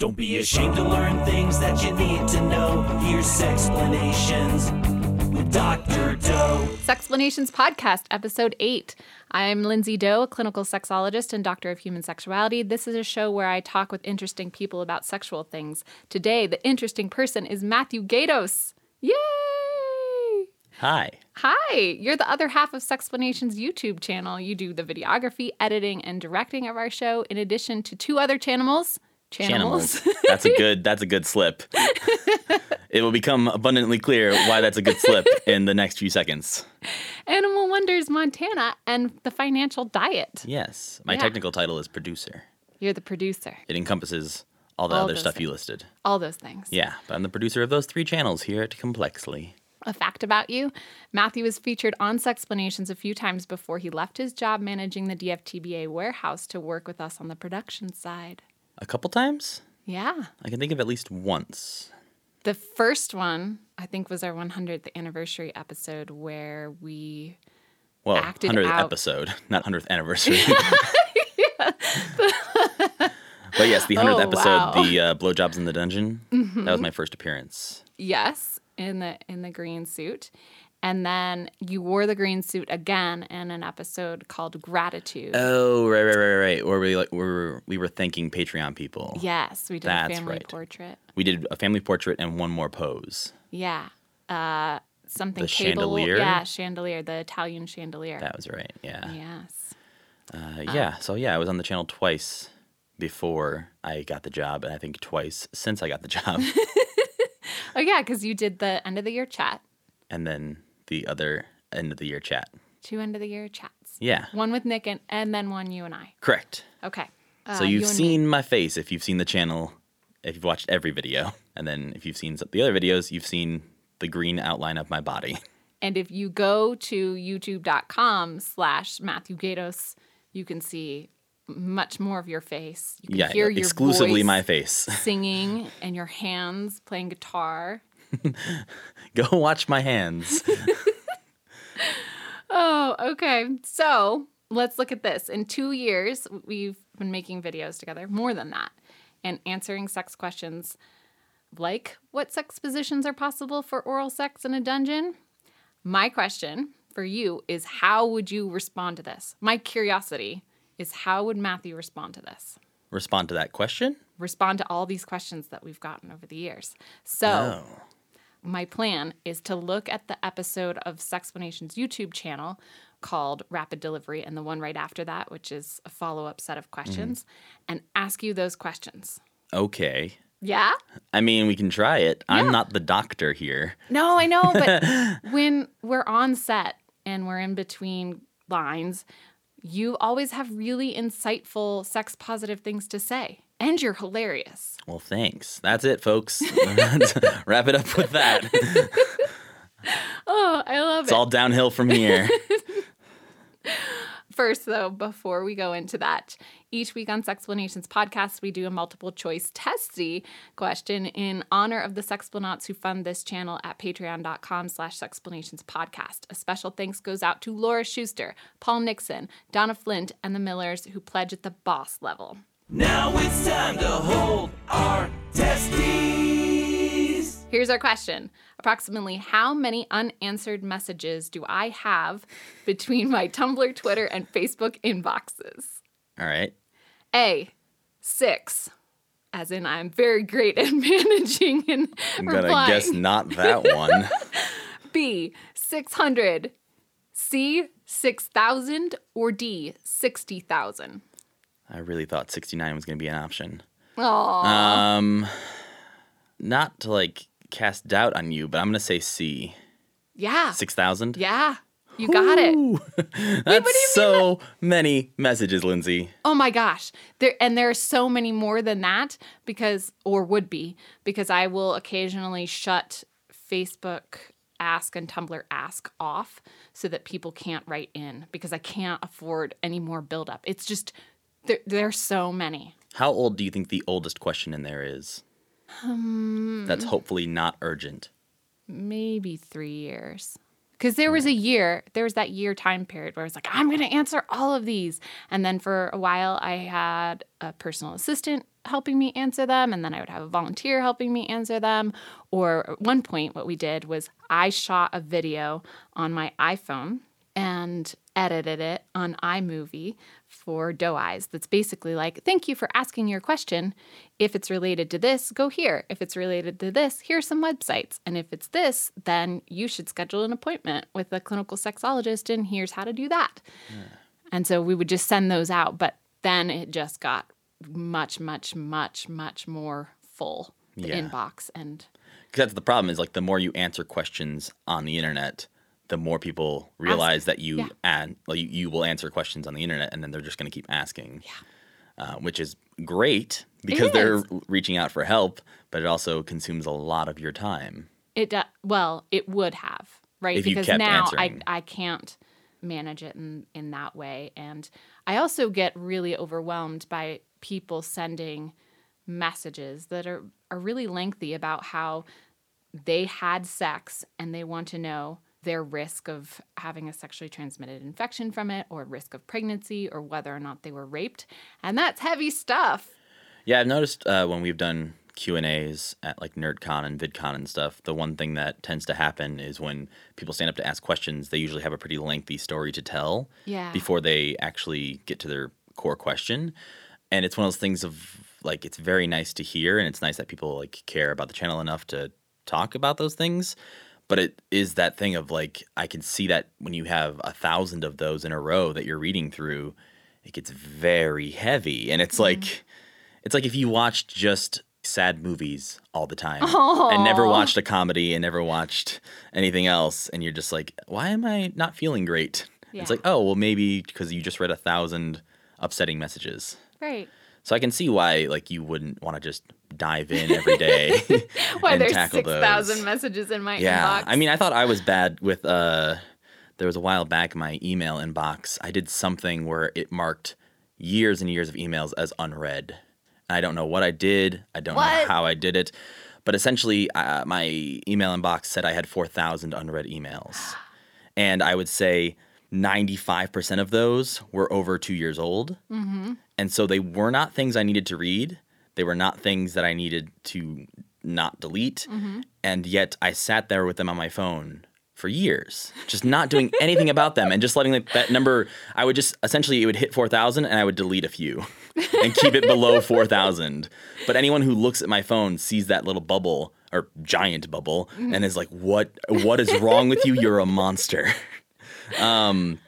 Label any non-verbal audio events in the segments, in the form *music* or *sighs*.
Don't be ashamed to learn things that you need to know. Here's explanations with Dr. Doe. Sexplanations Podcast, Episode 8. I'm Lindsey Doe, a clinical sexologist and doctor of human sexuality. This is a show where I talk with interesting people about sexual things. Today, the interesting person is Matthew Gatos. Yay! Hi. Hi, you're the other half of Sexplanations YouTube channel. You do the videography, editing, and directing of our show, in addition to two other channels. Channels. that's a good that's a good slip. *laughs* it will become abundantly clear why that's a good slip in the next few seconds. Animal Wonders Montana and the Financial Diet. Yes. My Yeah. technical title is producer. You're the producer. It encompasses all the All other stuff you listed. All those things. Yeah, but I'm the producer of those three channels here at Complexly. A fact about you Matthew was featured on Sexplanations a few times before he left his job managing the DFTBA warehouse to work with us on the production side. A couple times? Yeah. I can think of at least once. The first one, I think, was our 100th anniversary episode where we. Well, Acted 100th out. episode, not 100th anniversary. *laughs* but yes, the 100th Oh, episode, wow. Mm-hmm. the uh, blowjobs in the dungeon, that was my first appearance. Yes, in the in the green suit. And then you wore the green suit again in an episode called Gratitude. Oh, right, right, right, right. Where we like we were we were thanking Patreon people. yes, we did That's a family right. portrait. We did a family portrait and one more pose. Yeah. Uh, something The cable. chandelier? Yeah, chandelier, the Italian chandelier. That was right. Yeah. yes. Uh, yeah. So yeah, I was on the channel twice before I got the job, and I think twice since I got the job, *laughs* Oh yeah, because you did the end of the year chat, and then the other end of the year chat. two end of the year chats. Yeah. One with Nick and, and then one you and I. Correct. Okay. Uh, so you you've me. seen my face if you've seen the channel, if you've watched every video, and then if you've seen some- the other videos, you've seen the green outline of my body. And if you go to youtube.com slash Matthew Gatos, you can see much more of your face. You can yeah, hear your exclusively my face. singing and your hands playing guitar. *laughs* Go watch my hands. *laughs* Oh, okay. So let's look at this. In two years, we've been making videos together, more than that, and answering sex questions like what sex positions are possible for oral sex in a dungeon? My question for you is how would you respond to this? My curiosity is how would Matthew respond to this? Respond to that question. Respond to all these questions that we've gotten over the years. So, Oh. My plan is to look at the episode of Sexplanations YouTube channel called Rapid Delivery and the one right after that, which is a follow up set of questions, mm-hmm. and ask you those questions. Okay. Yeah? I mean, we can try it. I'm not the doctor here. No, I know, but *laughs* when we're on set and we're in between lines, you always have really insightful, sex positive things to say. And you're hilarious. Well, thanks. That's it, folks. *laughs* Wrap it up with that. *laughs* Oh, I love It's it. It's all downhill from here. *laughs* First, though, before we go into that, each week on Sexplanations podcast, we do a multiple choice testy question in honor of the sexplanauts who fund this channel at patreon.com slash sexplanations podcast. A special thanks goes out to Laura Schuster, Paul Nixon, Donna Flint, and the Millers who pledge at the boss level. Now it's time to hold our testes. Here's our question. Approximately how many unanswered messages do I have between my Tumblr, Twitter, and Facebook inboxes? All right. A, six, as in I'm very great at *laughs* managing and I'm going to replying. guess not that one. *laughs* B, 600. C, 6,000. Or D, 60,000. I really thought 69 was going to be an option. Aw. Um, not to like cast doubt on you, but I'm going to say C. yeah. 6,000? Yeah. You got it. Ooh. That's so many messages, Lindsey. Oh my gosh. There and there are so many more than that because or would be because I will occasionally shut Facebook ask and Tumblr ask off so that people can't write in because I can't afford any more buildup. It's just there there's so many. How old do you think the oldest question in there is? Um, That's hopefully not urgent. Maybe 3 years. Because there was a year, there was that year time period where I was like, I'm going to answer all of these. And then for a while, I had a personal assistant helping me answer them. And then I would have a volunteer helping me answer them. Or at one point, what we did was I shot a video on my iPhone and edited it on iMovie for Doe Eyes. That's basically like, thank you for asking your question. If it's related to this, go here. If it's related to this, here's some websites. And if it's this, then you should schedule an appointment with a clinical sexologist, and here's how to do that. And so we would just send those out. But then it just got much, much, much, much more full, the Yeah. inbox. And Because that's the problem is like the more you answer questions on the internet, the more people realize that you yeah. add like you, you will answer questions on the internet, and then they're just going to keep asking. Yeah. Uh, which is great because they're reaching out for help, but it also consumes a lot of your time. It do, well, it would have, right? If because now answering. I I can't manage it in in that way, and I also get really overwhelmed by people sending messages that are are really lengthy about how they had sex and they want to know their risk of having a sexually transmitted infection from it or risk of pregnancy or whether or not they were raped and that's heavy stuff Yeah, I've noticed uh, when we've done Q and A's at like NerdCon and VidCon and stuff, the one thing that tends to happen is when people stand up to ask questions, they usually have a pretty lengthy story to tell Yeah. before they actually get to their core question. And it's one of those things of like it's very nice to hear, and it's nice that people like care about the channel enough to talk about those things. But it is that thing of like I can see that when you have a thousand of those in a row that you're reading through, it gets very heavy, and it's like mm-hmm. it's like if you watched just sad movies all the time and never watched a comedy and never watched anything else and you're just like why am i not feeling great? Yeah. it's like oh well maybe because you just read a thousand upsetting messages. Right. So i can see why like you wouldn't want to just dive in every day *laughs* why *laughs* and there's tackle 6000 those. messages in my yeah inbox. I mean i thought i was bad with uh there was a while back in my email inbox. I did something where it marked years and years of emails as unread. And i don't know what i did. I don't know how i did it. But essentially uh, my email inbox said i had 4000 unread emails. *gasps* And i would say 95% of those were over two years old. And so they were not things I needed to read. They were not things that I needed to not delete. Mm-hmm. And yet I sat there with them on my phone for years, just not doing *laughs* anything about them and just letting the, that number, I would just essentially, it would hit 4,000 and I would delete a few *laughs* and keep it below 4,000. But anyone who looks at my phone sees that little bubble or giant bubble mm-hmm. and is like, what, what is wrong with you? You're a monster. *laughs* Um,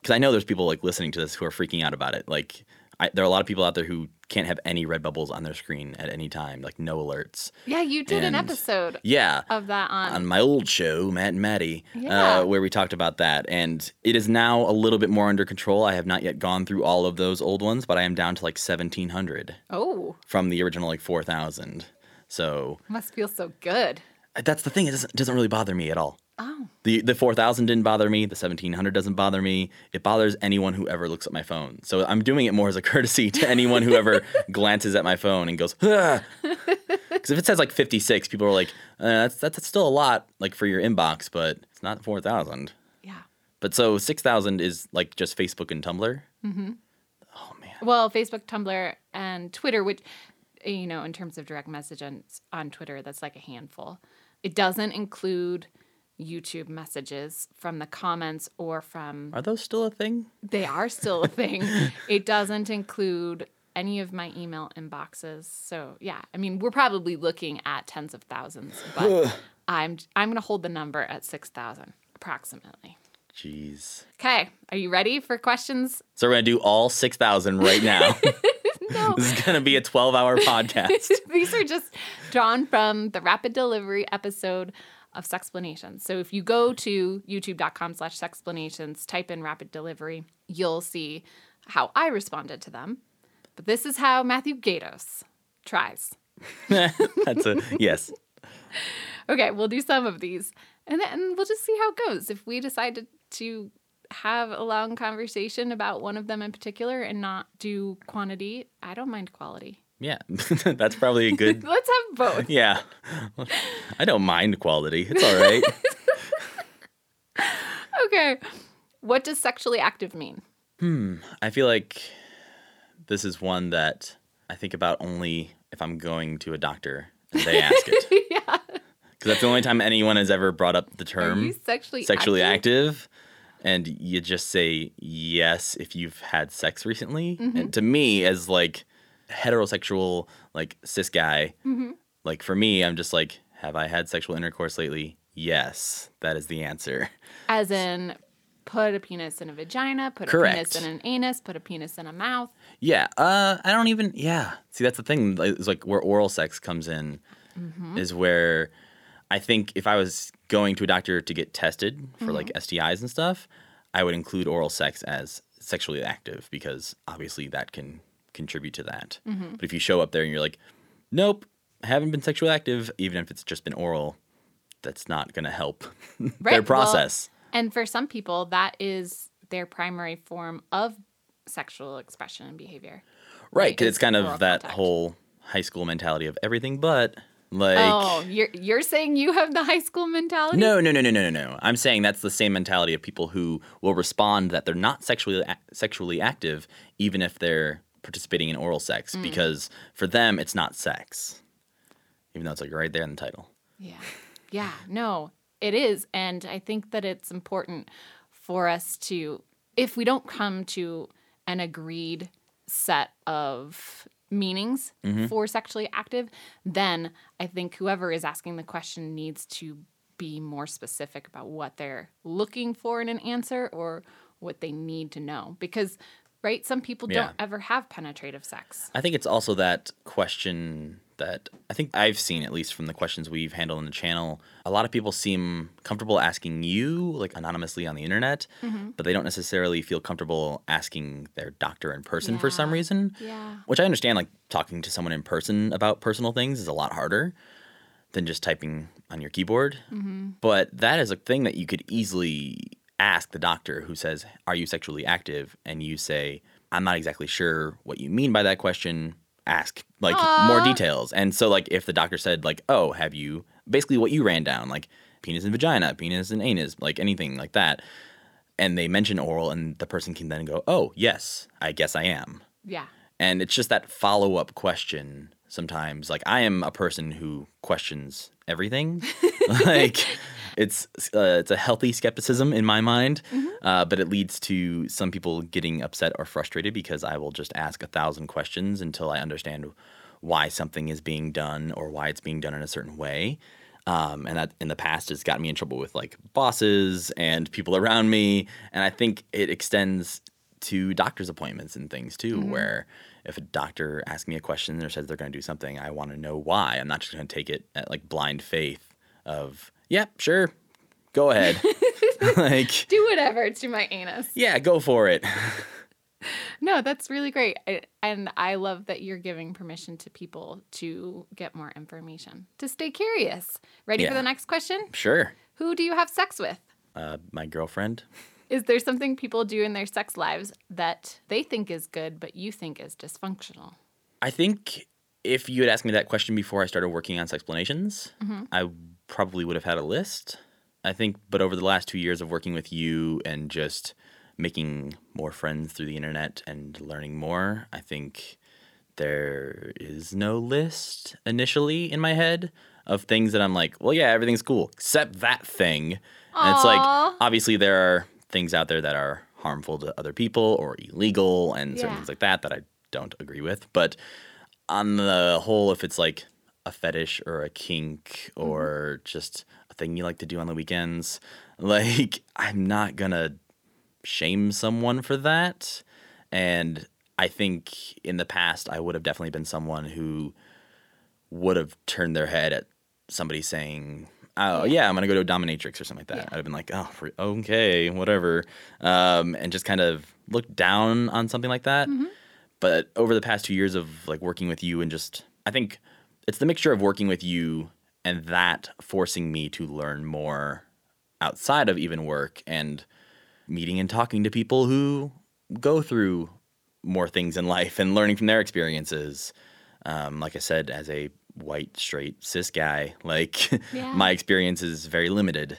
because I know there's people like listening to this who are freaking out about it. Like, I, there are a lot of people out there who can't have any red bubbles on their screen at any time, like no alerts. Yeah, you did an episode Yeah, of that on. on my old show, Matt and Maddie, Yeah. uh, where we talked about that, and it is now a little bit more under control. I have not yet gone through all of those old ones, but I am down to like 1,700 oh, from the original like 4,000. So must feel so good. that's the thing; it doesn't, it doesn't really bother me at all. Oh, The the four thousand didn't bother me. The seventeen hundred doesn't bother me. It bothers anyone who ever looks at my phone. So I'm doing it more as a *laughs* courtesy to anyone who ever *laughs* glances at my phone and goes, because *laughs* if it says like fifty six, people are like, uh, that's, that's still a lot like for your inbox, but it's not four thousand. yeah. But so six thousand is like just Facebook and Tumblr. Mm-hmm. Oh man. Well, Facebook, Tumblr, and Twitter, which, you know, in terms of direct message on, on Twitter, that's like a handful. It doesn't include YouTube messages from the comments or from, Are those still a thing? they are still a thing. *laughs* it doesn't include any of my email inboxes. So, yeah, I mean, we're probably looking at tens of thousands, but *sighs* I'm, I'm going to hold the number at 6,000 approximately. Jeez. Okay, are you ready for questions? So we're gonna do all six thousand right now. *laughs* No. *laughs* this is gonna be a twelve hour podcast. These are just drawn from the rapid delivery episode of Sexplanations. So if you go to youtube.com slash sexplanations, type in rapid delivery, you'll see how I responded to them. But this is how Matthew Gatos tries. *laughs* That's a yes. Okay, we'll do some of these and then we'll just see how it goes. If we decided to have a long conversation about one of them in particular and not do quantity, I don't mind quality. Yeah, *laughs* that's probably a good. *laughs* Let's have both. *laughs* Yeah, I don't mind quality. It's all right. Okay. What does sexually active mean? Hmm, I feel like this is one that I think about only if I'm going to a doctor and they ask it. yeah. Because that's the only time anyone has ever brought up the term you sexually sexually active? active. And you just say yes if you've had sex recently. Mm-hmm. And to me, as like heterosexual, like cis guy, Mm-hmm. like for me, I'm just like, have I had sexual intercourse lately? Yes, that is the answer. As in, put a penis in a vagina, put a penis in an anus, put a penis in a mouth. Yeah, uh, I don't even. Yeah, see, that's the thing. It's like where oral sex comes in, Mm-hmm. is where I think if I was going to a doctor to get tested for like Mm-hmm. STIs and stuff, I would include oral sex as sexually active because obviously that can contribute to that. Mm-hmm. But if you show up there and you're like, nope, haven't been sexually active, even if it's just been oral, that's not going to help *laughs* Right, their well, process. And for some people, that is their primary form of sexual expression and behavior. right, because it's kind of that contact. whole high school mentality of everything but. Like, oh, you're you're saying you have the high school mentality? No, no, no, no, no, no, no. I'm saying that's the same mentality of people who will respond that they're not sexually a- sexually active, even if they're participating in oral sex, Mm. because for them it's not sex, even though it's like right there in the title. Yeah. Yeah, no, it is. And I think that it's important for us to, if we don't come to an agreed set of meanings for sexually active, then I think whoever is asking the question needs to be more specific about what they're looking for in an answer or what they need to know. Because, right, some people Yeah. don't ever have penetrative sex. I think it's also that question that I think I've seen, at least from the questions we've handled on the channel. A lot of people seem comfortable asking you, like anonymously on the internet, Mm-hmm. but they don't necessarily feel comfortable asking their doctor in person for some reason. Yeah. Which I understand, like talking to someone in person about personal things is a lot harder than just typing on your keyboard. But that is a thing that you could easily ask the doctor who says, Are you sexually active? And you say, I'm not exactly sure what you mean by that question. Ask like more details. And so, like, if the doctor said, like, oh, have you basically what you ran down, like penis and vagina, penis and anus, like anything like that, and they mention oral, and the person can then go, oh, yes, I guess I am. Yeah. And it's just that follow up question sometimes. Like, I am a person who questions everything. *laughs* like, it's uh, it's a healthy skepticism in my mind, uh, but it leads to some people getting upset or frustrated because I will just ask a thousand questions until I understand why something is being done or why it's being done in a certain way. Um, and that in the past has gotten me in trouble with like bosses and people around me. And I think it extends to doctor's appointments and things too, where if a doctor asks me a question or says they're going to do something, I want to know why. I'm not just going to take it at like blind faith of, yep, sure, go ahead. *laughs* *laughs* like, Do whatever to my anus. yeah, go for it. *laughs* No, that's really great. I, and I love that you're giving permission to people to get more information, to stay curious. Ready for the next question? sure. Who do you have sex with? Uh, my girlfriend. Is there something people do in their sex lives that they think is good, but you think is dysfunctional? I think if you had asked me that question before I started working on Sexplanations, I probably would have had a list. I think, but over the last two years of working with you and just making more friends through the internet and learning more, I think there is no list initially in my head of things that I'm like, well, yeah, everything's cool except that thing. And it's like, obviously, there are things out there that are harmful to other people or illegal and certain Yeah. things like that that I don't agree with. But on the whole, if it's like a fetish or a kink or just a thing you like to do on the weekends, *laughs* like I'm not gonna shame someone for that. And I think in the past, I would have definitely been someone who would have turned their head at somebody saying, "Oh yeah, I'm gonna go to a dominatrix or something like that." Yeah. I'd have been like, "Oh, okay, whatever," um, and just kind of look down on something like that. But over the past two years of like working with you and just, I think it's the mixture of working with you and that forcing me to learn more outside of even work and meeting and talking to people who go through more things in life and learning from their experiences. Um, like I said, as a white, straight, cis guy, like *laughs* Yeah. my experience is very limited.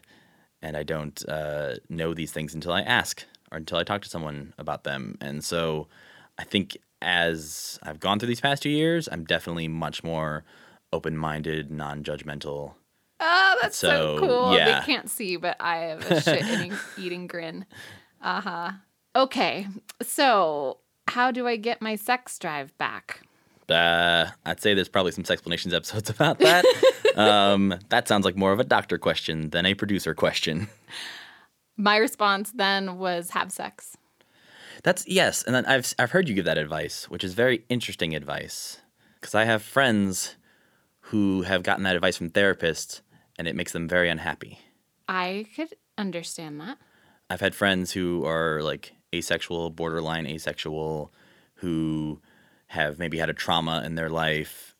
and I don't uh, know these things until I ask or until I talk to someone about them. And so I think as I've gone through these past two years, I'm definitely much more open minded, non judgmental. Oh, that's so, So, cool. yeah. They can't see, but I have a shit *laughs* eating, eating grin. Uh huh. Okay, so how do I get my sex drive back? Uh, I'd say there's probably some explanations episodes *laughs* about that. um, that sounds like more of a doctor question than a producer question. *laughs* My response then was have sex. That's yes, and then I've I've heard you give that advice, which is very interesting advice, because I have friends who have gotten that advice from therapists, and it makes them very unhappy. I could understand that. I've had friends who are like asexual, borderline asexual, who have maybe had a trauma in their life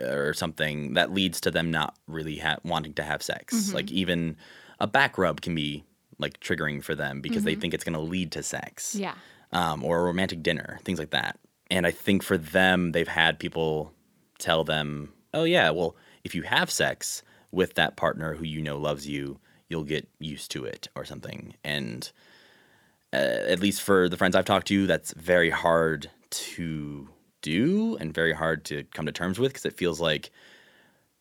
or something that leads to them not really ha- wanting to have sex. Mm-hmm. Like even a back rub can be like triggering for them because they mm-hmm. think it's going to lead to sex. Yeah. Um, or a romantic dinner, things like that. And I think for them, they've had people tell them, oh, yeah, well, if you have sex with that partner who you know loves you, you'll get used to it or something. And uh, at least for the friends I've talked to, that's very hard to do and very hard to come to terms with because it feels like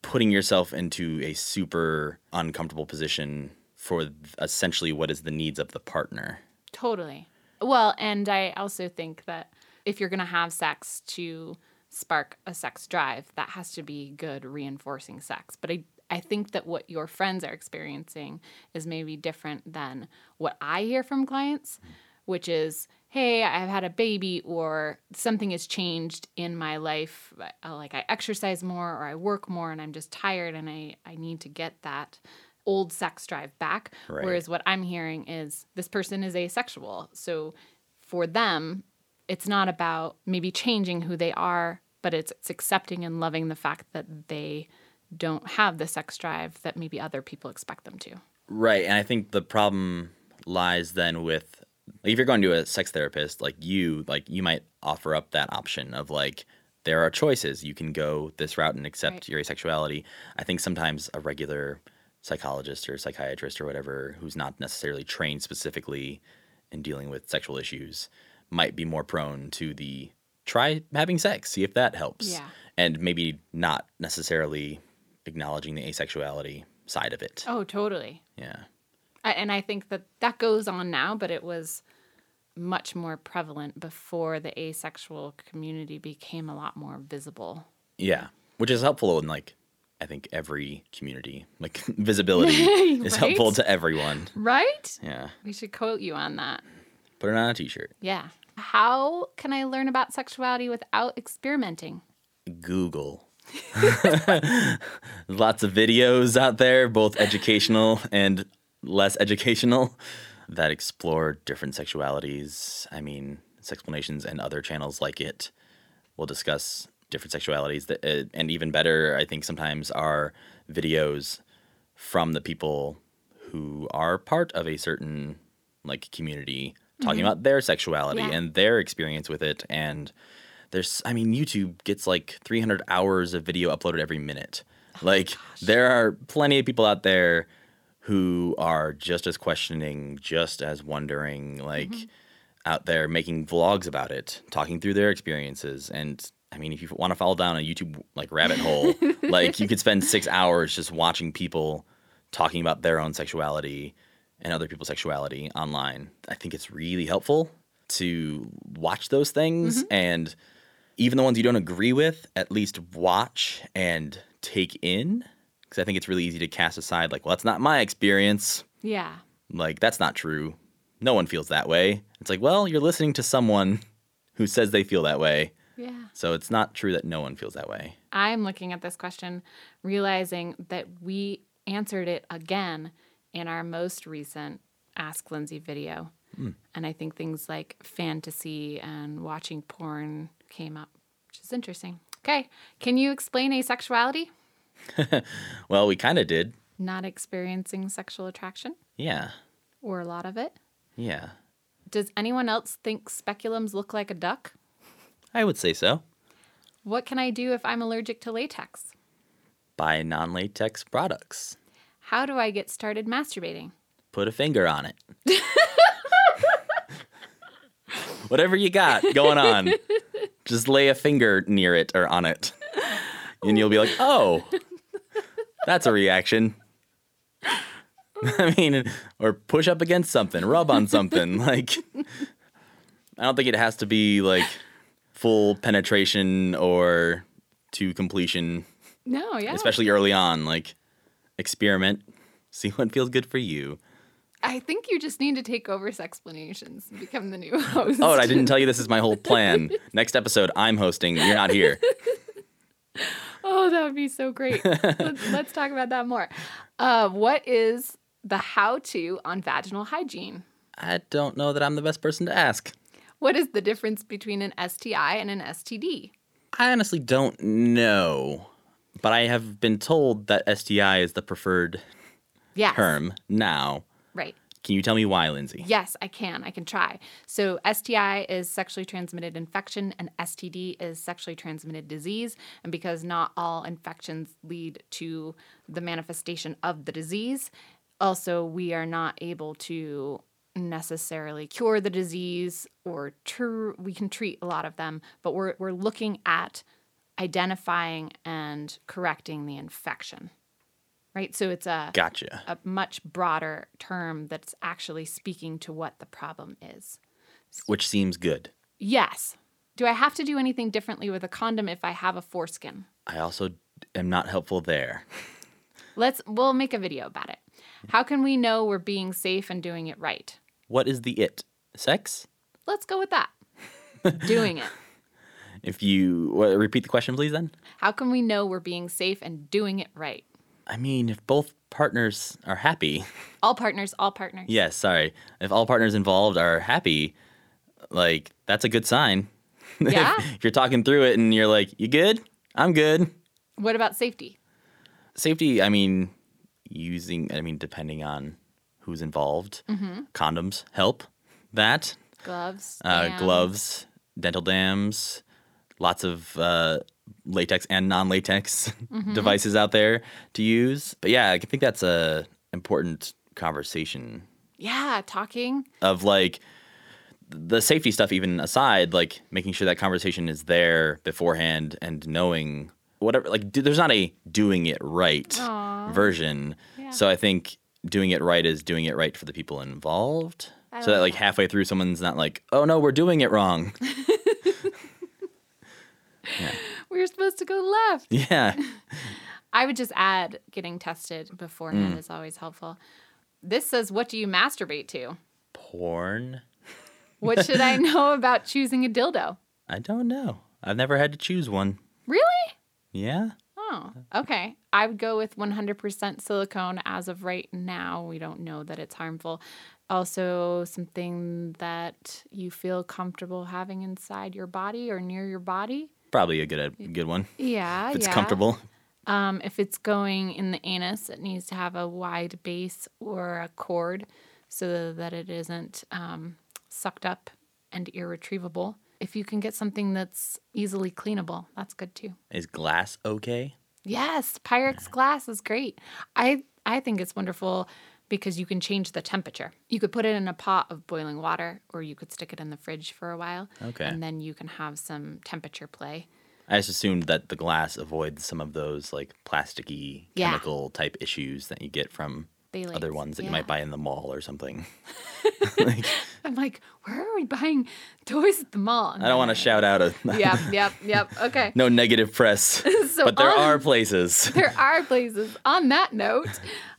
putting yourself into a super uncomfortable position for essentially what is the needs of the partner. Totally. Well, and I also think that if you're going to have sex to spark a sex drive, that has to be good reinforcing sex. But I, I think that what your friends are experiencing is maybe different than what I hear from clients, which is, hey, I've had a baby or something has changed in my life. Like I exercise more or I work more and I'm just tired and I, I need to get that old sex drive back. Right. Whereas what I'm hearing is this person is asexual. So for them, it's not about maybe changing who they are, but it's, it's accepting and loving the fact that they don't have the sex drive that maybe other people expect them to. Right. And I think the problem lies then with like if you're going to a sex therapist, like you, like you might offer up that option of like there are choices. You can go this route and accept Right. your asexuality. I think sometimes a regular psychologist or psychiatrist or whatever who's not necessarily trained specifically in dealing with sexual issues might be more prone to the try having sex, see if that helps. Yeah. And maybe not necessarily acknowledging the asexuality side of it. Oh, totally. Yeah. I, and I think that that goes on now, but it was much more prevalent before the asexual community became a lot more visible. Yeah, which is helpful in like I think every community. Like *laughs* visibility *laughs* is helpful to everyone. Right? Yeah, We should quote you on that. put it on a t-shirt. Yeah. How can I learn about sexuality without experimenting? Google. *laughs* Lots of videos out there, both educational and less educational, that explore different sexualities. I mean, Sexplanations and other channels like it will discuss different sexualities. That, uh, and even better, I think sometimes are videos from the people who are part of a certain like community talking about their sexuality Yeah. and their experience with it and there's i mean youtube gets like 300 hours of video uploaded every minute like there are plenty of people out there who are just as questioning just as wondering like out there making vlogs about it talking through their experiences and i mean if you want to fall down a youtube like rabbit hole *laughs* like you could spend six hours just watching people talking about their own sexuality and other people's sexuality online i think it's really helpful to watch those things mm-hmm. and even the ones you don't agree with, at least watch and take in. Because I think it's really easy to cast aside, like, well, that's not my experience. Yeah. Like, that's not true. No one feels that way. It's like, well, you're listening to someone who says they feel that way. Yeah. So it's not true that no one feels that way. I'm looking at this question, realizing that we answered it again in our most recent Ask Lindsey video. Hmm. And I think things like fantasy and watching porn came up, which is interesting. Okay. Can you explain asexuality? *laughs* Well, we kind of did. Not experiencing sexual attraction Yeah. or a lot of it? Yeah. Does anyone else think speculums look like a duck? I would say so. What can I do if I'm allergic to latex? Buy non latex products. How do I get started masturbating? put a finger on it. *laughs* Whatever you got going on, *laughs* just lay a finger near it or on it. And you'll be like, oh, that's a reaction. *laughs* I mean, or push up against something, rub on something. Like, I don't think it has to be like full penetration or to completion, No, yeah. especially early on. Like, experiment, *laughs* see what feels good for you. I think you just need to take over Sexplanations and become the new *laughs* host. Oh, and I didn't tell you this is my whole plan. *laughs* Next episode, I'm hosting. You're not here. Oh, that would be so great. let's, let's talk about that more. Uh, what is the how to on vaginal hygiene? I don't know that I'm the best person to ask. What is the difference between an STI and an STD? I honestly don't know, but I have been told that STI is the preferred Yes. term now. Right. Can you tell me why, Lindsey? Yes, I can. I can try. So, STI is sexually transmitted infection, and STD is sexually transmitted disease. And because not all infections lead to the manifestation of the disease, also, we are not able to necessarily cure the disease or tr- we can treat a lot of them, but we're, we're looking at identifying and correcting the infection. Right? So, it's a Gotcha. a much broader term that's actually speaking to what the problem is. Which seems good. Yes. Do I have to do anything differently with a condom if I have a foreskin? I also am not helpful there. Let's we'll make a video about it. How can we know we're being safe and doing it right? What is the it? Sex? Let's go with that. doing it. *laughs* If you what, repeat the question, please, then. How can we know we're being safe and doing it right? I mean, if both partners are happy, *laughs* All partners, all partners. yes, sorry. If all partners involved are happy, like, that's a good sign. *laughs* Yeah. if you're talking through it and you're like, you good? I'm good. What about safety? Safety, I mean, using, I mean, depending on who's involved, Mm-hmm. condoms help that. Gloves. Uh, gloves, dental dams, lots of uh, latex and non-latex Mm-hmm. devices out there to use. But yeah, I think that's a important conversation Yeah, talking. of like the safety stuff even aside like making sure that conversation is there beforehand and knowing whatever like d- there's not a doing it right Aw. version Yeah. so i think doing it right is doing it right for the people involved I so that like like halfway through someone's not like oh no we're doing it wrong *laughs* We were supposed to go left. yeah *laughs* I would just add getting tested Mm. beforehand is always helpful. This says, What do you masturbate to? porn *laughs* What should I know about choosing a dildo? i don't know i've never had to choose one Really? yeah Oh, okay. I would go with 100% silicone as of right now. We don't know that it's harmful. Also, something that you feel comfortable having inside your body or near your body. probably a good good one Yeah, if it's yeah. comfortable Um, if it's going in the anus, it needs to have a wide base or a cord so that it isn't um, sucked up and irretrievable. If you can get something that's easily cleanable, that's good too. is glass okay Yes, Pyrex glass is great. I I think it's wonderful because you can change the temperature. You could put it in a pot of boiling water or you could stick it in the fridge for a while. Okay. And then you can have some temperature play. I just assumed that the glass avoids some of those like plasticky Yeah. chemical type issues that you get from Phthalates, other ones that you might buy in the mall or something. *laughs* I'm like, where are we buying toys at the mall? I don't want to shout out a *laughs* Yep, yep, yep. *laughs* Okay. no negative press, So but there on- are places. There are places. On that note,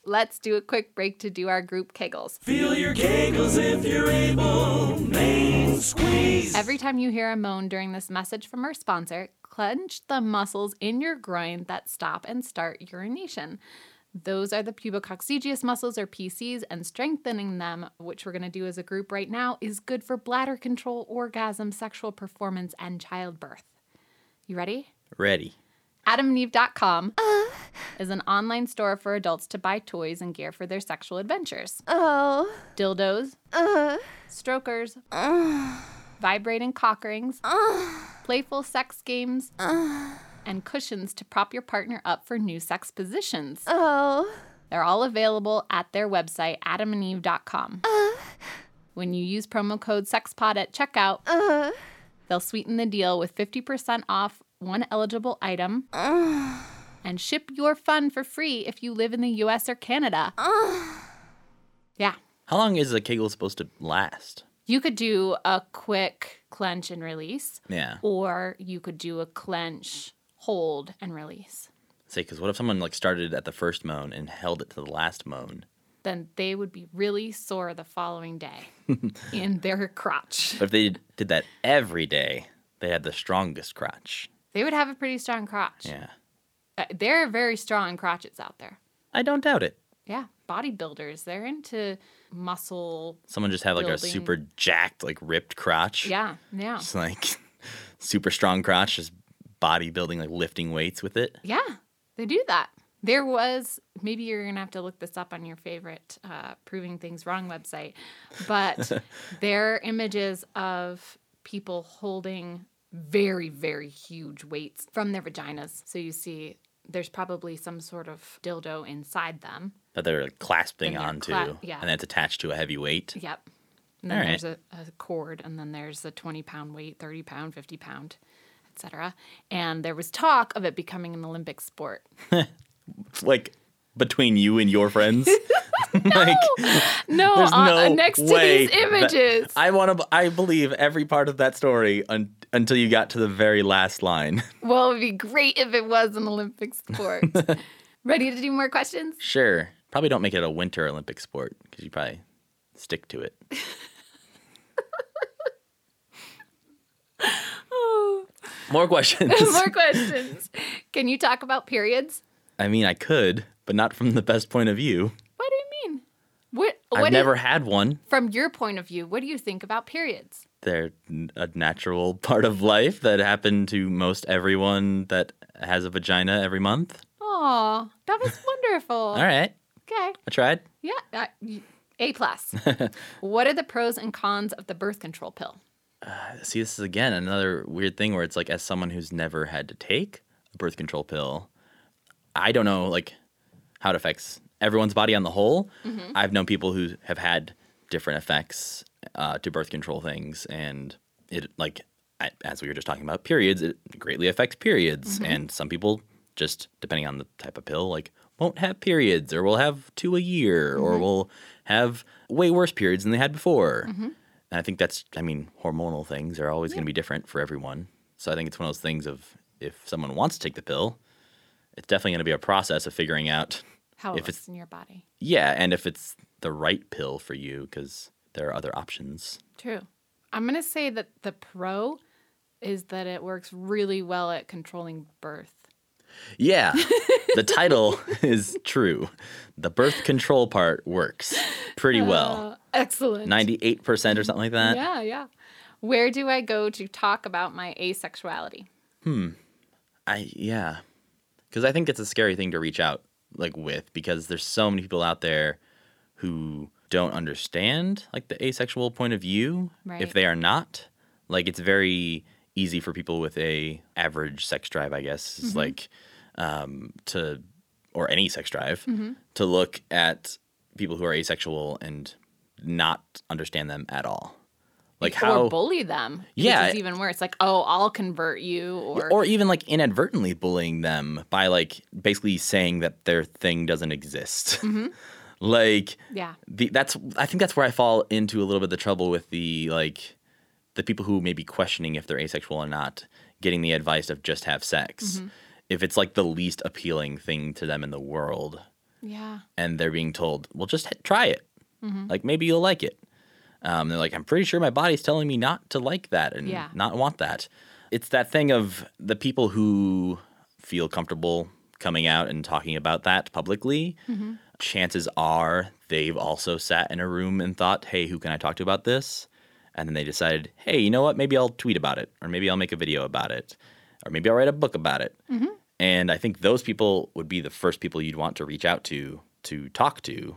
let's do a quick break to do our group kegels. Feel your kegels if you're able. Main squeeze. Every time you hear a moan during this message from our sponsor, clench the muscles in your groin that stop and start urination. Those are the pubococcygeus muscles or PCs, and strengthening them, which we're going to do as a group right now, is good for bladder control, orgasm, sexual performance, and childbirth. You ready? Ready. AdamandEve.com uh. is an online store for adults to buy toys and gear for their sexual adventures. Oh. Dildos, Uh. strokers, uh. vibrating cock rings, uh. playful sex games, and cushions to prop your partner up for new sex positions. Oh. They're all available at their website, adamandeve.com. Uh. When you use promo code SEXPOD at checkout, uh. they'll sweeten the deal with 50% off one eligible item uh. and ship your fun for free if you live in the US or Canada. yeah. How long is a Kegel supposed to last? You could do a quick clench and release, Yeah. or you could do a clench, hold, and release. Say, because what if someone like started at the first moan and held it to the last moan? Then they would be really sore the following day *laughs* in their crotch. But if they did that every day, they had the strongest crotch. They would have a pretty strong crotch. Yeah. Uh, there are very strong crotches out there. I don't doubt it. Yeah, bodybuilders, they're into muscle. Someone just had like a super jacked, like ripped crotch. Yeah, yeah. Just like *laughs* super strong crotch, just bodybuilding, like lifting weights with it. Yeah, they do that. There was, maybe you're going to have to look this up on your favorite uh, Proving Things Wrong website, but *laughs* there are images of people holding very, very huge weights from their vaginas. So you see there's probably some sort of dildo inside them. that they're like, clasping they're onto, cla- yeah. and then it's attached to a heavy weight. Yep. And then All right. there's a, a cord, and then there's a 20 pound weight, 30 pound, 50 pound, etc. And there was talk of it becoming an Olympic sport. *laughs* Like between you and your friends. *laughs* *laughs* like No, there's uh, no next to these images. I want to. I believe every part of that story un, until you got to the very last line. Well, it would be great if it was an Olympic sport. Ready to do more questions? sure, probably don't make it a winter Olympic sport because you probably stick to it. More questions. *laughs* more questions. Can you talk about periods? I mean, I could, but not from the best point of view. What do you mean? What, I've what is- never had one. from your point of view, what do you think about periods? They're a natural *laughs* part of life that happen to most everyone that has a vagina every month. Oh, that was wonderful. *laughs* All right, Okay. I tried. Yeah. uh, y- A plus. what are the pros and cons of the birth control pill? Uh, see, this is again another weird thing where it's like, as someone who's never had to take a birth control pill, I don't know like how it affects everyone's body on the whole. Mm-hmm. I've known people who have had different effects uh, to birth control things, and it like as we were just talking about periods, it greatly affects periods, mm-hmm. and some people just depending on the type of pill, like won't have periods, or will have two a year, or mm-hmm. will have way worse periods than they had before. And I think that's, I mean, hormonal things are always going to be different for everyone. So I think it's one of those things of if someone wants to take the pill, it's definitely going to be a process of figuring out, How If it it's- in your body. yeah, and if it's the right pill for you, because there are other options. True. I'm going to say that the pro is that it works really well at controlling birth. Yeah, *laughs* the title is true. The birth control part works pretty well. Uh, excellent. 98% or something like that. Yeah, yeah. Where do I go to talk about my asexuality? Hmm. I yeah, because I think it's a scary thing to reach out like with because there's so many people out there who don't understand like the asexual point of view Right. if they are not like it's very easy for people with a average sex drive i guess is like um to or any sex drive to look at people who are asexual and not understand them at all like how or bully them. Yeah. Which is even worse. Like, oh, I'll convert you or, or even like inadvertently bullying them by like basically saying that their thing doesn't exist. Mm-hmm. *laughs* like yeah. the, that's I think that's where I fall into a little bit of the trouble with the like the people who may be questioning if they're asexual or not, getting the advice of just have sex. Mm-hmm. If it's like the least appealing thing to them in the world, Yeah. and they're being told, "Well, just try it. Mm-hmm. Like maybe you'll like it." Um, they're like, "I'm pretty sure my body's telling me not to like that and Yeah. not want that." It's that thing of the people who feel comfortable coming out and talking about that publicly. Mm-hmm. Chances are they've also sat in a room and thought, "Hey, who can I talk to about this?" And then they decided, "Hey, you know what? Maybe I'll tweet about it, or maybe I'll make a video about it, or maybe I'll write a book about it." Mm-hmm. And I think those people would be the first people you'd want to reach out to to talk to.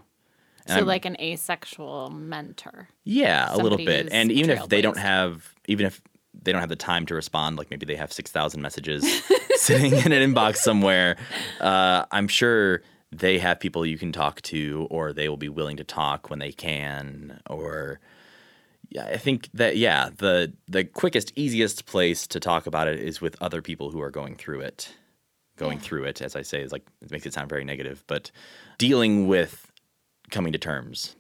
And So I'm- like an asexual mentor. Yeah, a little bit. And even if they don't have, even if they don't have the time to respond, like maybe they have 6,000 messages *laughs* sitting in an inbox somewhere, uh, I'm sure they have people you can talk to, or they will be willing to talk when they can, or yeah, I think that yeah, the the quickest, easiest place to talk about it is with other people who are going through it. Going through it, as I say, is like it makes it sound very negative, but dealing with coming to terms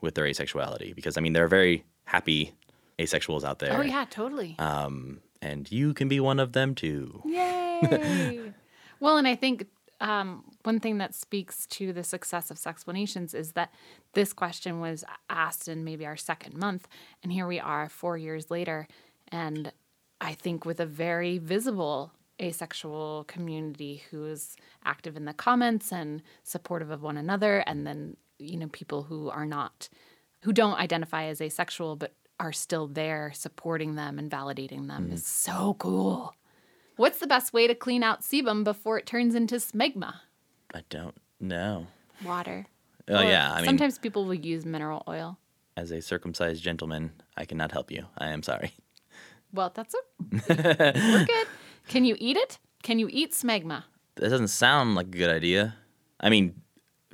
with their asexuality, because I mean there are very happy asexuals out there, Oh yeah, totally. um, and you can be one of them too. Yay! *laughs* well, and I think um, one thing that speaks to the success of Sexplanations is that this question was asked in maybe our second month, and here we are four years later, and I think with a very visible asexual community who is active in the comments and supportive of one another, and then you know people who are not, who don't identify as asexual but are still there supporting them and validating them mm. is so cool. What's the best way to clean out sebum before it turns into smegma? I don't know. Water. Oh Or yeah, I mean, sometimes people will use mineral oil. as a circumcised gentleman, I cannot help you. I am sorry. Well, that's a *laughs* we're good. Can you eat it? Can you eat smegma? That doesn't sound like a good idea. I mean,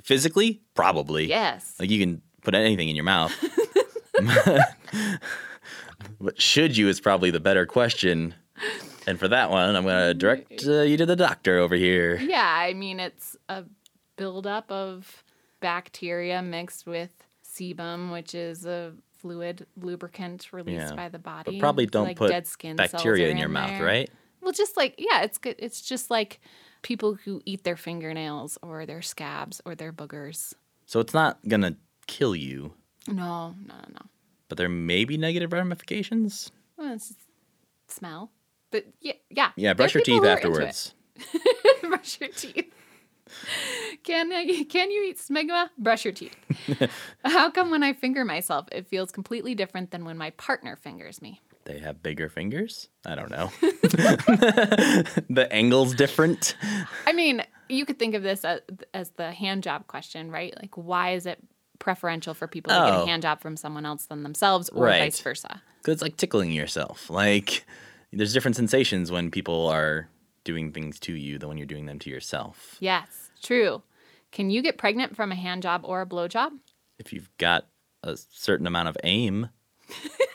physically, probably. Yes. Like you can put anything in your mouth. *laughs* but should you is probably the better question. And for that one, I'm going to direct uh, you to the doctor over here. Yeah, I mean it's a buildup of bacteria mixed with sebum, which is a fluid lubricant released Yeah. by the body. But probably don't like put dead skin bacteria in your mouth, there. right? Well, just like yeah, it's good. It's just like people who eat their fingernails or their scabs or their boogers. So it's not going to kill you, No, no, no, no. but there may be negative ramifications. Well, it's just smell. But yeah, yeah. Yeah, brush your teeth who are into it. afterwards. *laughs* brush your teeth. Can I, can you eat smegma? Brush your teeth. *laughs* How come when I finger myself, it feels completely different than when my partner fingers me? They have bigger fingers? I don't know. *laughs* *laughs* the angle's different. I mean, you could think of this as, as the hand job question, right? Like, why is it preferential for people to get Oh. a hand job from someone else than themselves, or Right. vice versa? Because it's like tickling yourself. Like, there's different sensations when people are doing things to you than when you're doing them to yourself. Yes, true. Can you get pregnant from a hand job or a blow job? If you've got a certain amount of aim. *laughs*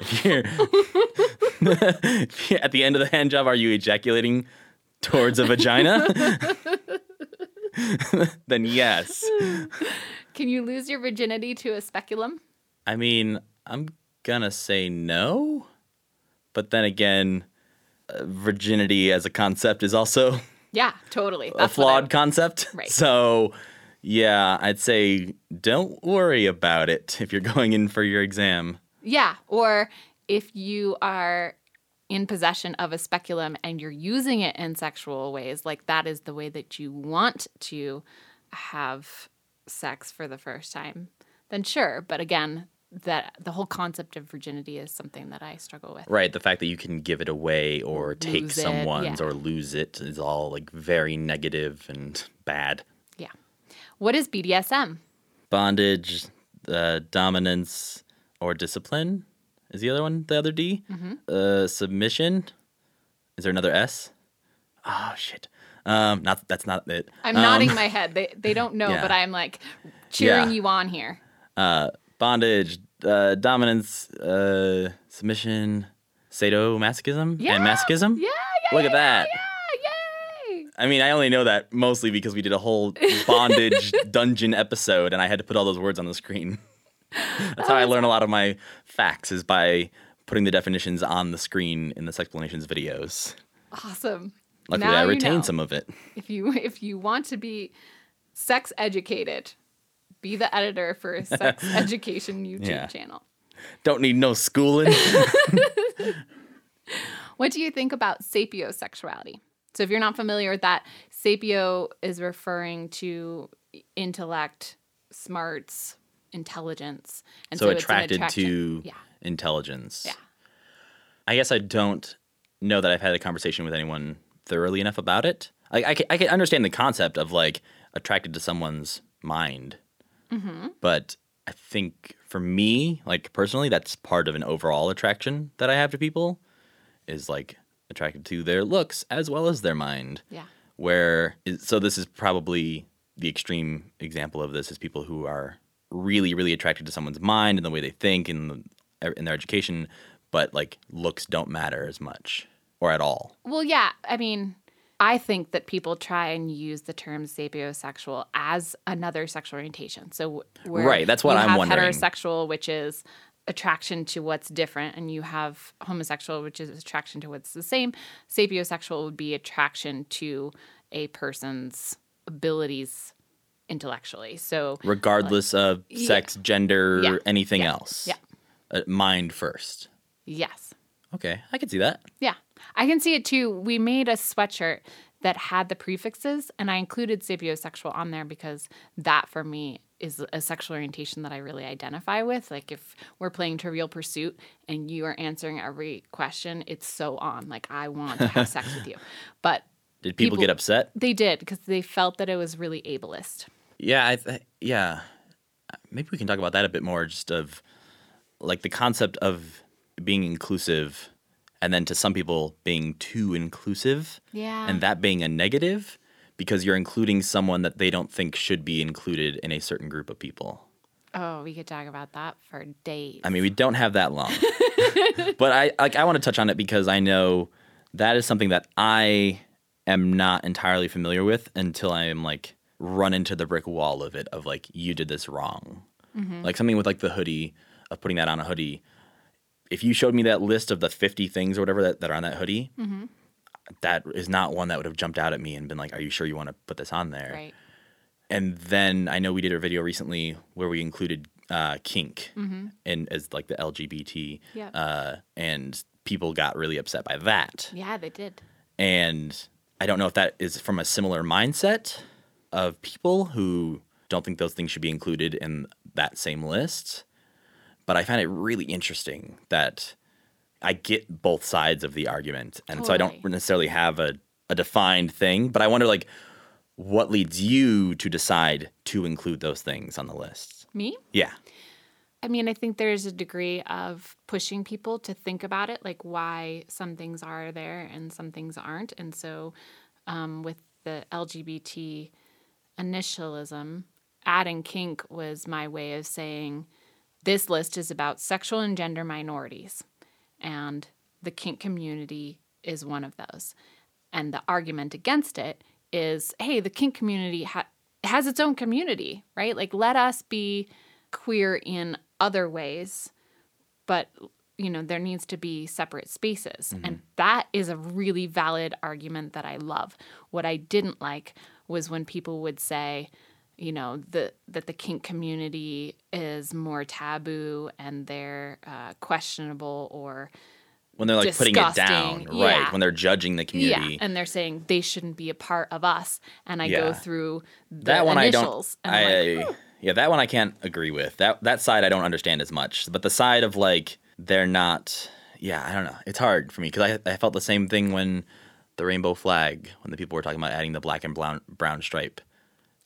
if, you're, *laughs* if you're at the end of the hand job, are you ejaculating towards a vagina? *laughs* then yes. Can you lose your virginity to a speculum? I mean, I'm gonna say no, but then again, uh, virginity as a concept is also Yeah, totally. a That's I- flawed concept. *laughs* Right. So, yeah, I'd say don't worry about it if you're going in for your exam. Yeah, or if you are in possession of a speculum and you're using it in sexual ways, like that is the way that you want to have sex for the first time, then sure. But again, that the whole concept of virginity is something that I struggle with. Right. The fact that you can give it away or take it, someone's yeah. or lose it is all like very negative and bad. Yeah. What is BDSM? Bondage, uh, dominance, or discipline is the other one. The other D. Mm-hmm. Uh, submission. Is there another S? Oh shit. Um, not that's not it. I'm Um, nodding my head. They they don't *laughs* know, yeah. but I'm like cheering Yeah. you on here. uh, bondage, uh, dominance, uh, submission, sadomasochism, Yeah. and masochism. Yeah, yeah. Look at that. I mean, I only know that mostly because we did a whole *laughs* bondage dungeon episode, and I had to put all those words on the screen. *laughs* *laughs* That's oh, how I learn a lot of my facts is by putting the definitions on the screen in the Sexplanations videos. Awesome. Luckily, Now I you know. some of it. If you *laughs* if you want to be sex educated, be the editor for a sex *laughs* education YouTube Yeah. channel. Don't need no schooling. What do you think about sapiosexuality? So if you're not familiar with that, sapio is referring to intellect, smarts, intelligence, and so so, an attracted to yeah, intelligence. yeah. I guess I don't know that I've had a conversation with anyone thoroughly enough about it. Like I can, I can understand the concept of like attracted to someone's mind, Mm-hmm. but I think for me, like personally, that's part of an overall attraction that I have to people, is like attracted to their looks as well as their mind. Yeah. where so this is probably the extreme example of this is people who are really really attracted to someone's mind and the way they think and in their education but like looks don't matter as much or at all Well, yeah. I mean, I think that people try and use the term sapiosexual as another sexual orientation. So, Right, that's what I'm have wondering. Heterosexual, which is attraction to what's different, and you have homosexual, which is attraction to what's the same. Sapiosexual would be attraction to a person's abilities intellectually. So, regardless of sex gender Yeah. anything Yeah. else Yeah. uh, mind first yes. okay i can see that Yeah. I can see it too. We made a sweatshirt that had the prefixes and I included sapiosexual on there because that for me is a sexual orientation that I really identify with. Like if we're playing Trivial Pursuit and you are answering every question, it's so on. Like I want to have sex with *laughs* you. But did people, People- get upset they did because they felt that it was really ableist. Yeah I th- yeah maybe we can talk about that a bit more just of like the concept of being inclusive and then to some people being too inclusive Yeah. and that being a negative because you're including someone that they don't think should be included in a certain group of people oh, we could talk about that for days. I mean, we don't have that long. *laughs* but I like I want to touch on it because I know that is something that I am not entirely familiar with until I am like run into the brick wall of it of like you did this wrong. Like something with like the hoodie of putting that on a hoodie. If you showed me that list of the 50 things or whatever that, that are on that hoodie, that is not one that would have jumped out at me and been like, "Are you sure you want to put this on there?" right. and then I know we did a video recently where we included uh, kink and as like the LGBT, Yeah. uh, and people got really upset by that. Yeah, they did. And I don't know if that is from a similar mindset of people who don't think those things should be included in that same list. But I find it really interesting that I get both sides of the argument, and so I don't necessarily have a, a defined thing. But I wonder like what leads you to decide to include those things on the list? Me? Yeah. I mean, I think there's a degree of pushing people to think about it, like why some things are there and some things aren't. And so, um, with the LGBT initialism, adding kink was my way of saying this list is about sexual and gender minorities, and the kink community is one of those. And the argument against it is hey, the kink community ha- has its own community, right? Like, let us be queer in other ways, but you know, there needs to be separate spaces. And mm-hmm. that is a really valid argument that I love. What I didn't like was when people would say, you know, the, that the kink community is more taboo and they're uh, questionable or When they're like putting it down, Disgusting. right? When they're judging the community. yeah, and they're saying they shouldn't be a part of us. And I Yeah. go through the that one initials I don't. I like, yeah, that one I can't agree with. That that side I don't understand as much. But the side of like they're not. Yeah, I don't know. It's hard for me because I I felt the same thing when the rainbow flag when the people were talking about adding the black and brown brown stripe. to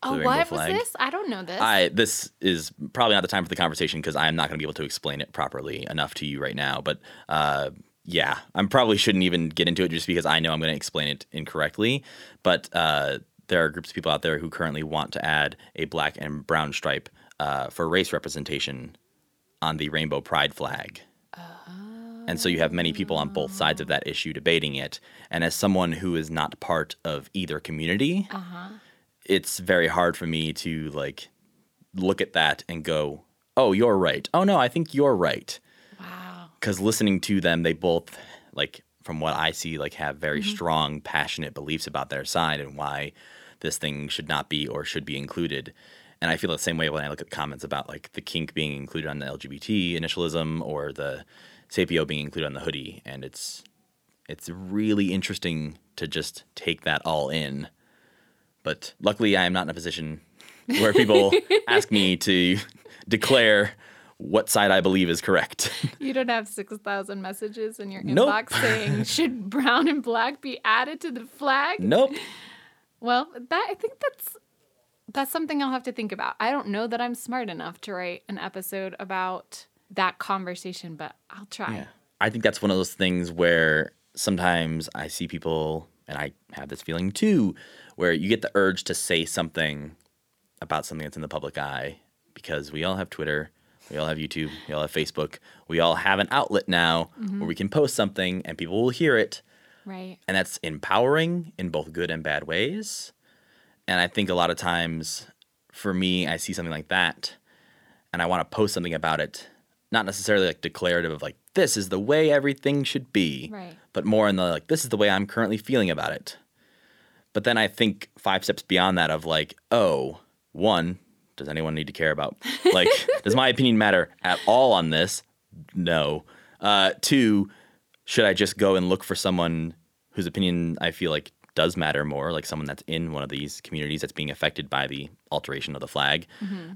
oh, the rainbow what was flag. this? I don't know this. I this is probably not the time for the conversation because I'm not going to be able to explain it properly enough to you right now. But uh, yeah, I probably shouldn't even get into it just because I know I'm going to explain it incorrectly. But uh, there are groups of people out there who currently want to add a black and brown stripe uh, for race representation on the rainbow pride flag. And so you have many people on both sides of that issue debating it. And as someone who is not part of either community, uh-huh. it's very hard for me to like look at that and go, "Oh, you're right." Oh no, I think you're right. wow. Cuz listening to them, they both like from what I see like have very mm-hmm. strong passionate beliefs about their side and why this thing should not be or should be included. And I feel the same way when I look at comments about like the kink being included on the LGBT initialism or the sapio being included on the hoodie and it's it's really interesting to just take that all in. But luckily, I am not in a position where people *laughs* ask me to declare what side I believe is correct. *laughs* You don't have 6,000 messages in your Nope. inbox saying, *laughs* should brown and black be added to the flag? nope. Well, that I think that's that's something I'll have to think about. I don't know that I'm smart enough to write an episode about that conversation, but I'll try. Yeah. I think that's one of those things where sometimes I see people and I have this feeling too, where you get the urge to say something about something that's in the public eye because we all have Twitter, we all have YouTube, we all have Facebook, we all have an outlet now where we mm-hmm. can post something and people will hear it. Right. And that's empowering in both good and bad ways. And I think a lot of times for me, I see something like that and I want to post something about it, not necessarily like declarative of like, this is the way everything should be, Right. but more in the like, this is the way I'm currently feeling about it. But then I think five steps beyond that of like, oh, one, does anyone need to care about? *laughs* Like, does my opinion matter at all on this? No. Uh, two, should I just go and look for someone whose opinion I feel like does matter more, like someone that's in one of these communities that's being affected by the alteration of the flag,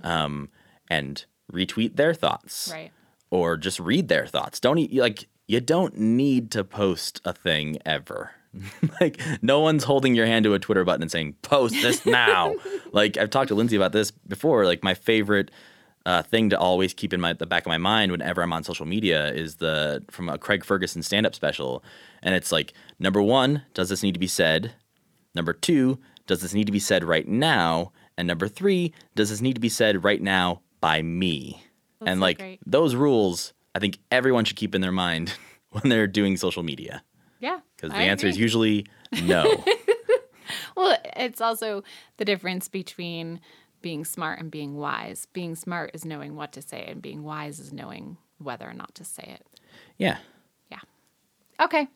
um, and retweet their thoughts, Right. Or just read their thoughts. Don't e- like you don't need to post a thing ever. *laughs* like no one's holding your hand to a Twitter button and saying post this now. *laughs* like I've talked to Lindsey about this before. Like my favorite uh, thing to always keep in my the back of my mind whenever I'm on social media is the from a Craig Ferguson stand up special, and it's like number one, does this need to be said? Number two, does this need to be said right now? And number three, does this need to be said right now by me? That's and so like great. those rules, I think everyone should keep in their mind *laughs* when they're doing social media Yeah. because the I answer is usually no. *laughs* Well, it's also the difference between being smart and being wise. Being smart is knowing what to say, and being wise is knowing whether or not to say it. yeah. Yeah. Okay.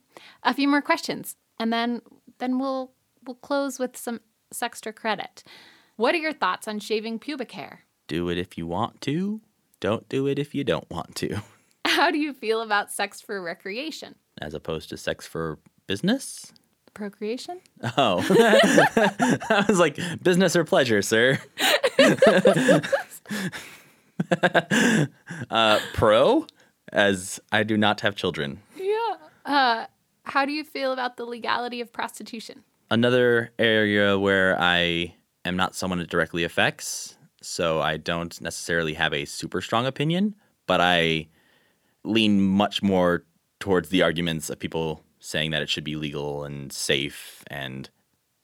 A few more questions, and then then we'll we'll close with some extra credit. What are your thoughts on shaving pubic hair? Do it if you want to. Don't do it if you don't want to. *laughs* How do you feel about sex for recreation? As opposed to sex for business? Procreation? Oh. *laughs* I was like, business or pleasure, sir? *laughs* uh, pro, as I do not have children. Yeah. Uh, how do you feel about the legality of prostitution? Another area where I am not someone it directly affects, so I don't necessarily have a super strong opinion, but I lean much more towards the arguments of people saying that it should be legal and safe and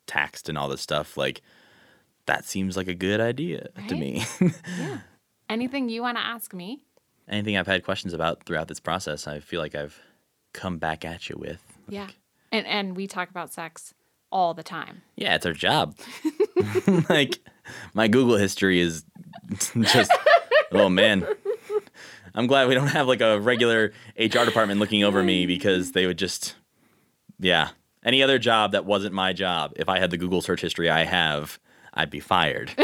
taxed and all this stuff. Like, that seems like a good idea to Right? me. Anything you want to ask me? *laughs* Anything I've had questions about throughout this process, I feel like I've come back at you with. Yeah. And and we talk about sex all the time. Yeah, it's our job. *laughs* *laughs* like *laughs* my Google history is *laughs* just oh man. I'm glad we don't have like a regular HR department looking over me because they would just yeah. Any other job that wasn't my job, if I had the Google search history I have, I'd be fired. *laughs*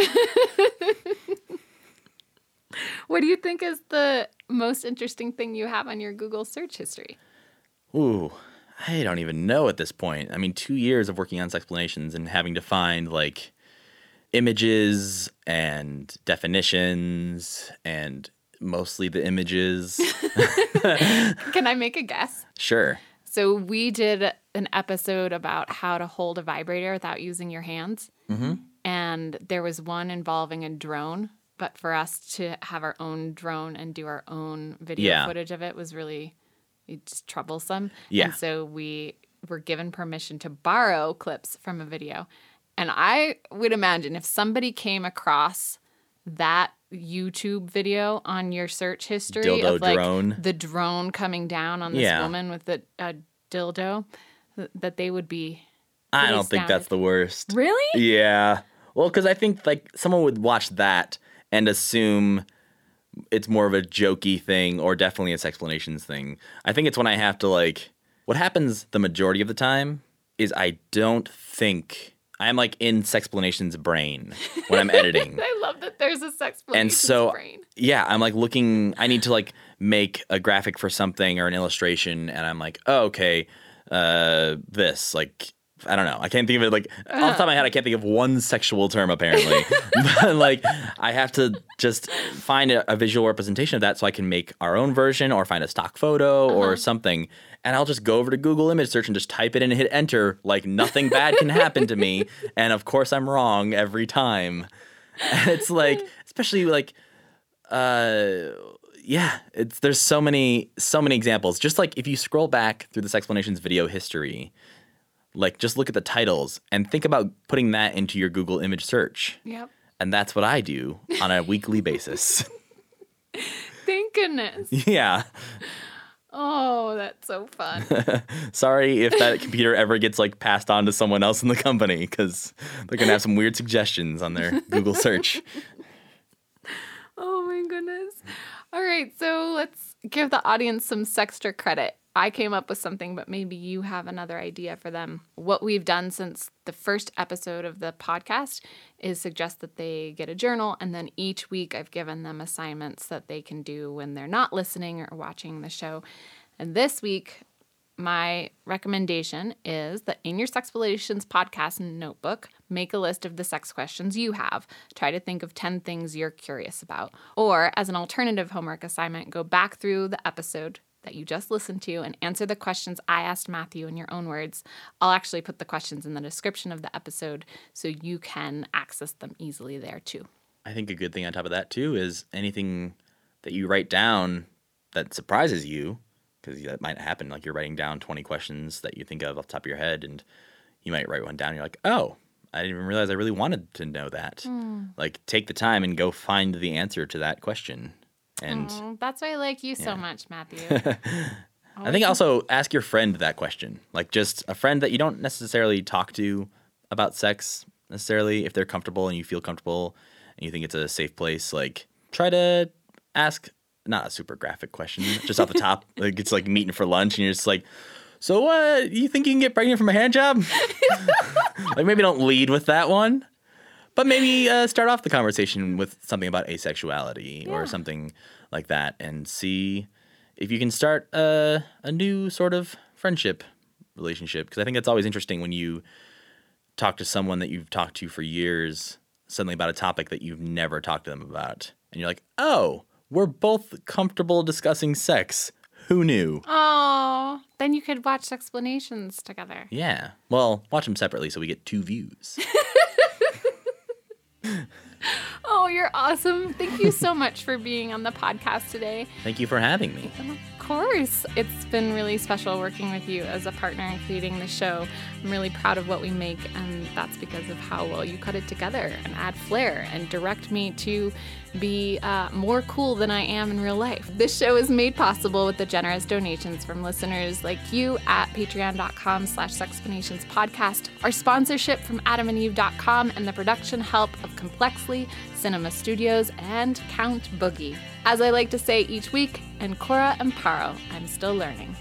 What do you think is the most interesting thing you have on your Google search history? Ooh, I don't even know at this point. I mean, two years of working on Sexplanations and having to find like images and definitions and mostly the images. *laughs* *laughs* Can I make a guess? sure. So we did an episode about how to hold a vibrator without using your hands. Mm-hmm. And there was one involving a drone, but for us to have our own drone and do our own video Yeah. footage of it was really it's troublesome. Yeah. And so we were given permission to borrow clips from a video. And I would imagine if somebody came across that YouTube video on your search history Dildo of like drone. the drone coming down on this Yeah. woman with the uh, dildo, th- that they would be I don't think that's the worst. really. Yeah. Well, because I think like someone would watch that and assume it's more of a jokey thing or definitely a Sexplanations thing. I think it's when I have to like what happens the majority of the time is I don't think I'm like in Sexplanation's brain when I'm editing. *laughs* I love that there's a sex and so brain. yeah i'm like looking i need to like make a graphic for something or an illustration and i'm like oh, okay uh this like i don't know i can't think of it like off the top of my head i can't think of one sexual term apparently *laughs* but like i have to just find a, a visual representation of that so i can make our own version or find a stock photo or something and i'll just go over to google image search and just type it in and hit enter like nothing bad can happen to me *laughs* and of course i'm wrong every time *laughs* and it's like especially like uh yeah it's there's so many so many examples just like if you scroll back through this Sexplanations video history Like, just look at the titles and think about putting that into your Google image search. Yep. And that's what I do on a weekly basis. *laughs* Thank goodness. yeah. Oh, that's so fun. *laughs* Sorry if that computer ever gets like passed on to someone else in the company because they're gonna have some weird suggestions on their Google search. *laughs* Oh my goodness. All right, so let's give the audience some sexter credit. I came up with something, but maybe you have another idea for them. What we've done since the first episode of the podcast is suggest that they get a journal, and then each week I've given them assignments that they can do when they're not listening or watching the show. And this week, my recommendation is that in your Sexplorations podcast notebook, make a list of the sex questions you have. Try to think of 10 things you're curious about. Or, as an alternative homework assignment, go back through the episode that you just listened to and answer the questions I asked Matthew in your own words. I'll actually put the questions in the description of the episode so you can access them easily there too. I think a good thing on top of that too is anything that you write down that surprises you, because that might happen. Like you're writing down 20 questions that you think of off the top of your head, and you might write one down. And you're like, oh, I didn't even realize I really wanted to know that. Hmm. Like, take the time and go find the answer to that question. And that's why I like you so much, Matthew. *laughs* I think also ask your friend that question. Like just a friend that you don't necessarily talk to about sex necessarily. If they're comfortable and you feel comfortable and you think it's a safe place, like try to ask not a super graphic question, just off the top. *laughs* Like it's like meeting for lunch and you're just like, so uh you think you can get pregnant from a hand job? *laughs* like maybe don't lead with that one. But maybe uh, start off the conversation with something about asexuality or something like that and see if you can start a, a new sort of friendship relationship. Because I think it's always interesting when you talk to someone that you've talked to for years suddenly about a topic that you've never talked to them about. And you're like, oh, we're both comfortable discussing sex. Who knew? oh, then you could watch Sexplanations together. Yeah. Well, watch them separately so we get two views. *laughs* *laughs* Oh, you're awesome. Thank you so much for being on the podcast today. Thank you for having me. And of course, it's been really special working with you as a partner in creating the show. I'm really proud of what we make, and that's because of how well you cut it together and add flair and direct me to be uh, more cool than I am in real life. This show is made possible with the generous donations from listeners like you at patreon.com slash podcast, our sponsorship from adamandeve.com, and the production help of Complexly, Cinema Studios, and Count Boogie. As I like to say each week, and Cora and Paro, I'm still learning.